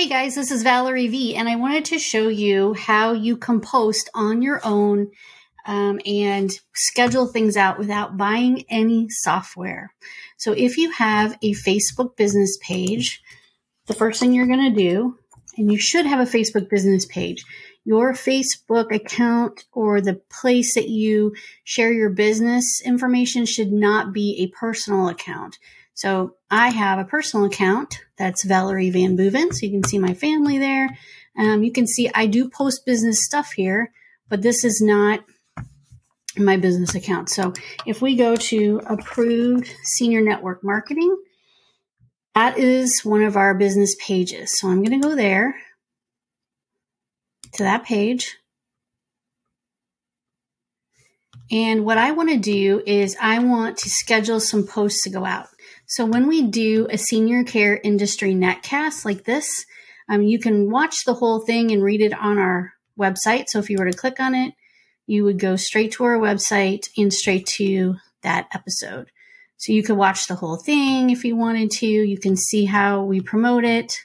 Hey guys, this is Valerie V, and I wanted to show you how you can post on your own um, and schedule things out without buying any software. So, if you have a Facebook business page, the first thing you're going to do, and you should have a Facebook business page, your Facebook account or the place that you share your business information should not be a personal account. So I have a personal account that's Valerie VanBooven. So you can see my family there. Um, you can see I do post business stuff here, but this is not my business account. So if we go to approved senior network marketing, that is one of our business pages. So I'm going to go there to that page. And what I want to do is I want to schedule some posts to go out. So when we do a senior care industry netcast like this, um, you can watch the whole thing and read it on our website. So if you were to click on it, you would go straight to our website and straight to that episode. So you could watch the whole thing if you wanted to. You can see how we promote it.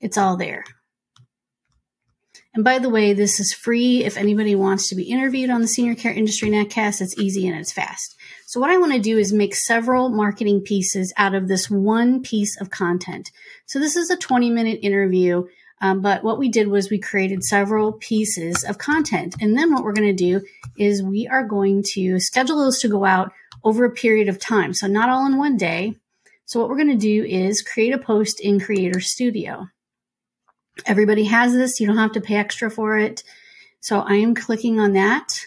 It's all there. And by the way, this is free. If anybody wants to be interviewed on the Senior Care Industry Netcast, it's easy and it's fast. So what I want to do is make several marketing pieces out of this one piece of content. So this is a 20 minute interview. Um, but what we did was we created several pieces of content. And then what we're going to do is we are going to schedule those to go out over a period of time. So not all in one day. So what we're going to do is create a post in Creator Studio. Everybody has this. You don't have to pay extra for it. So I am clicking on that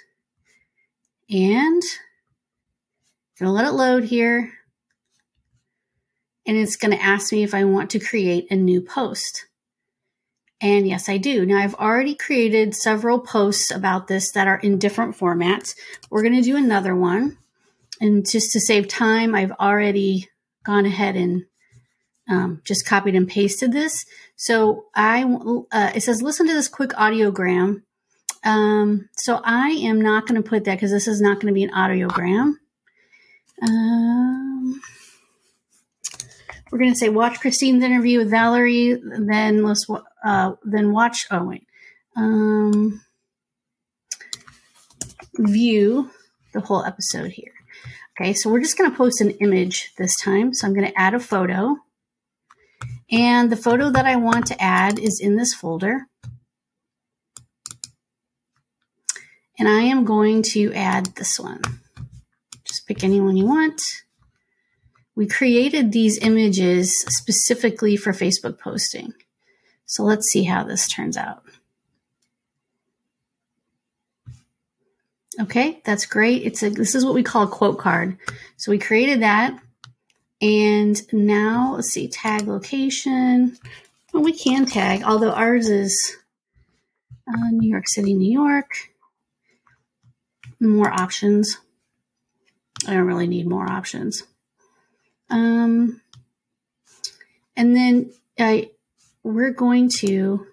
and I'm going to let it load here. And it's going to ask me if I want to create a new post. And yes, I do. Now I've already created several posts about this that are in different formats. We're going to do another one. And just to save time, I've already gone ahead and um, just copied and pasted this. So I, uh, it says, listen to this quick audiogram. Um, so I am not going to put that because this is not going to be an audiogram. Um, we're going to say watch Christine's interview with Valerie, then let's uh, then watch. Oh wait, um, view the whole episode here. Okay, so we're just going to post an image this time. So I'm going to add a photo. And the photo that I want to add is in this folder. And I am going to add this one. Just pick anyone you want. We created these images specifically for Facebook posting. So let's see how this turns out. Okay, that's great. It's a, this is what we call a quote card. So we created that. And now let's see, tag location. Well, we can tag, although ours is uh, New York City, New York. More options. I don't really need more options. Um, and then I, we're going to,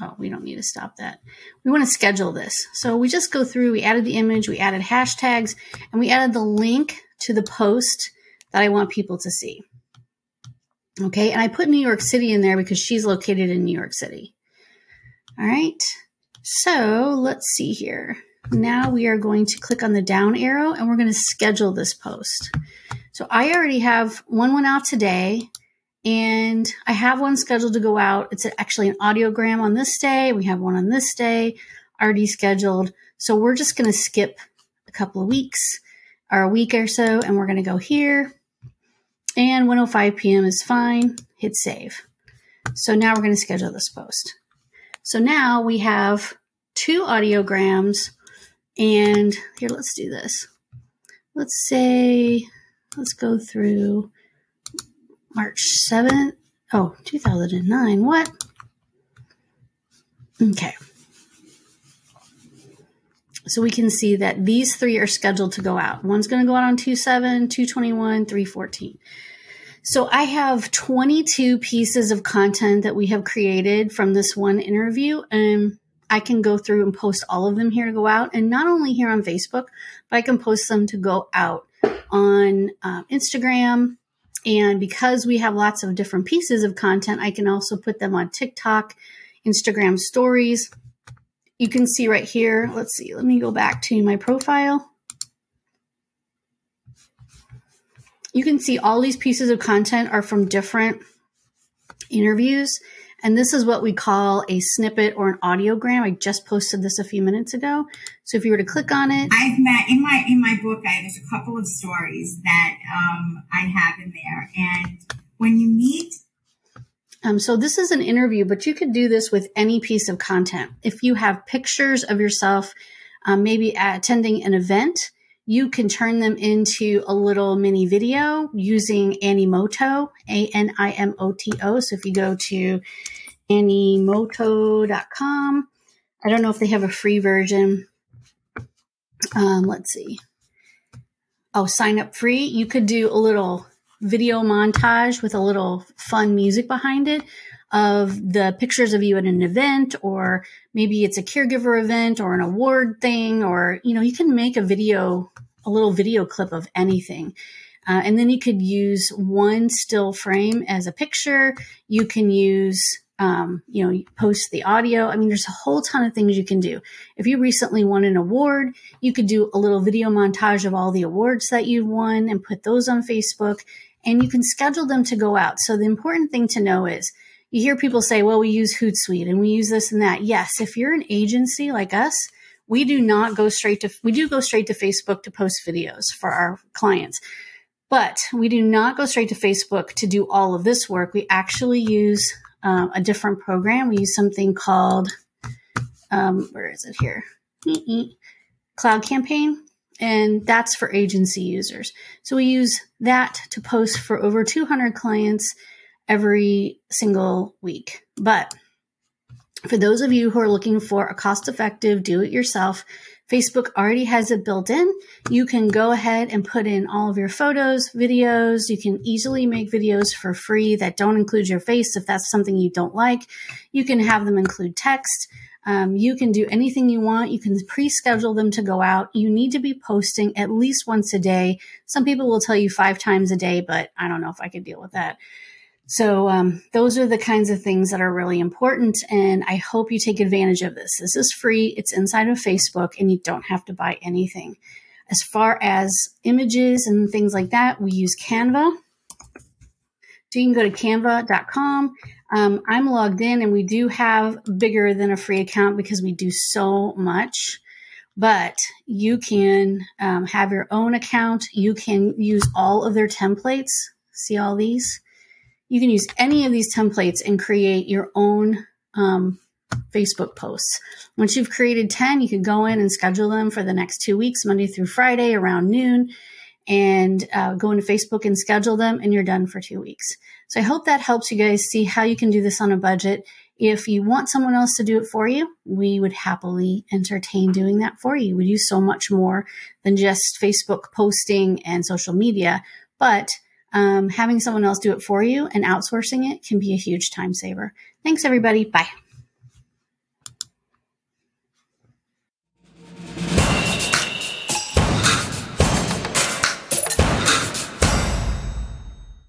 oh, we don't need to stop that. We want to schedule this. So we just go through, we added the image, we added hashtags, and we added the link to the post that I want people to see. Okay, and I put New York City in there because she's located in New York City. All right, so let's see here. Now we are going to click on the down arrow and we're going to schedule this post. So I already have one went out today and I have one scheduled to go out. It's actually an audiogram on this day. We have one on this day already scheduled. So we're just going to skip a couple of weeks or a week or so and we're going to go here and 105 p.m. is fine. Hit save. So now we're going to schedule this post. So now we have two audiograms and here, let's do this. Let's say, let's go through March 7th. Oh, 2009. What? Okay. So we can see that these three are scheduled to go out. One's going to go out on 2 7, 221, 314. So I have 22 pieces of content that we have created from this one interview. And I can go through and post all of them here to go out. And not only here on Facebook, but I can post them to go out on um, Instagram And because we have lots of different pieces of content, I can also put them on TikTok, Instagram stories. You can see right here. Let's see. Let me go back to my profile. You can see all these pieces of content are from different interviews. And this is what we call a snippet or an audiogram. I just posted this a few minutes ago. So if you were to click on it, I've met in my in my book. I, there's a couple of stories that um, I have in there, and when you meet. Um, so this is an interview, but you could do this with any piece of content. If you have pictures of yourself, um, maybe attending an event, you can turn them into a little mini video using Animoto, A N I M O T O. So if you go to animoto.com, I don't know if they have a free version. Um, let's see. Oh, sign up free. You could do a little video montage with a little fun music behind it of the pictures of you at an event or maybe it's a caregiver event or an award thing or you know you can make a video a little video clip of anything. Uh, and then you could use one still frame as a picture. You can use um, you know post the audio. I mean there's a whole ton of things you can do. If you recently won an award you could do a little video montage of all the awards that you've won and put those on facebook and you can schedule them to go out so the important thing to know is you hear people say, well, we use Hootsuite and we use this and that. Yes, if you're an agency like us, we do not go straight to, we do go straight to Facebook to post videos for our clients. But we do not go straight to Facebook to do all of this work. We actually use uh, a different program. We use something called, um, where is it here? Cloud Campaign. And that's for agency users. So we use that to post for over 200 clients every single week. But for those of you who are looking for a cost effective do it yourself, Facebook already has it built in. You can go ahead and put in all of your photos, videos. You can easily make videos for free that don't include your face if that's something you don't like. You can have them include text. Um, you can do anything you want. You can pre schedule them to go out. You need to be posting at least once a day. Some people will tell you five times a day, but I don't know if I could deal with that. So um, those are the kinds of things that are really important, and I hope you take advantage of this. This is free. It's inside of Facebook, and you don't have to buy anything. As far as images and things like that, we use Canva. So you can go to canva.com. Um, I'm logged in, and we do have bigger than a free account because we do so much. But you can um, have your own account. You can use all of their templates. See all these? you can use any of these templates and create your own um, Facebook posts. Once you've created 10, you can go in and schedule them for the next two weeks, Monday through Friday around noon, and uh, go into Facebook and schedule them, and you're done for two weeks. So I hope that helps you guys see how you can do this on a budget. If you want someone else to do it for you, we would happily entertain doing that for you. We do so much more than just Facebook posting and social media, but um, having someone else do it for you and outsourcing it can be a huge time saver. Thanks, everybody. Bye.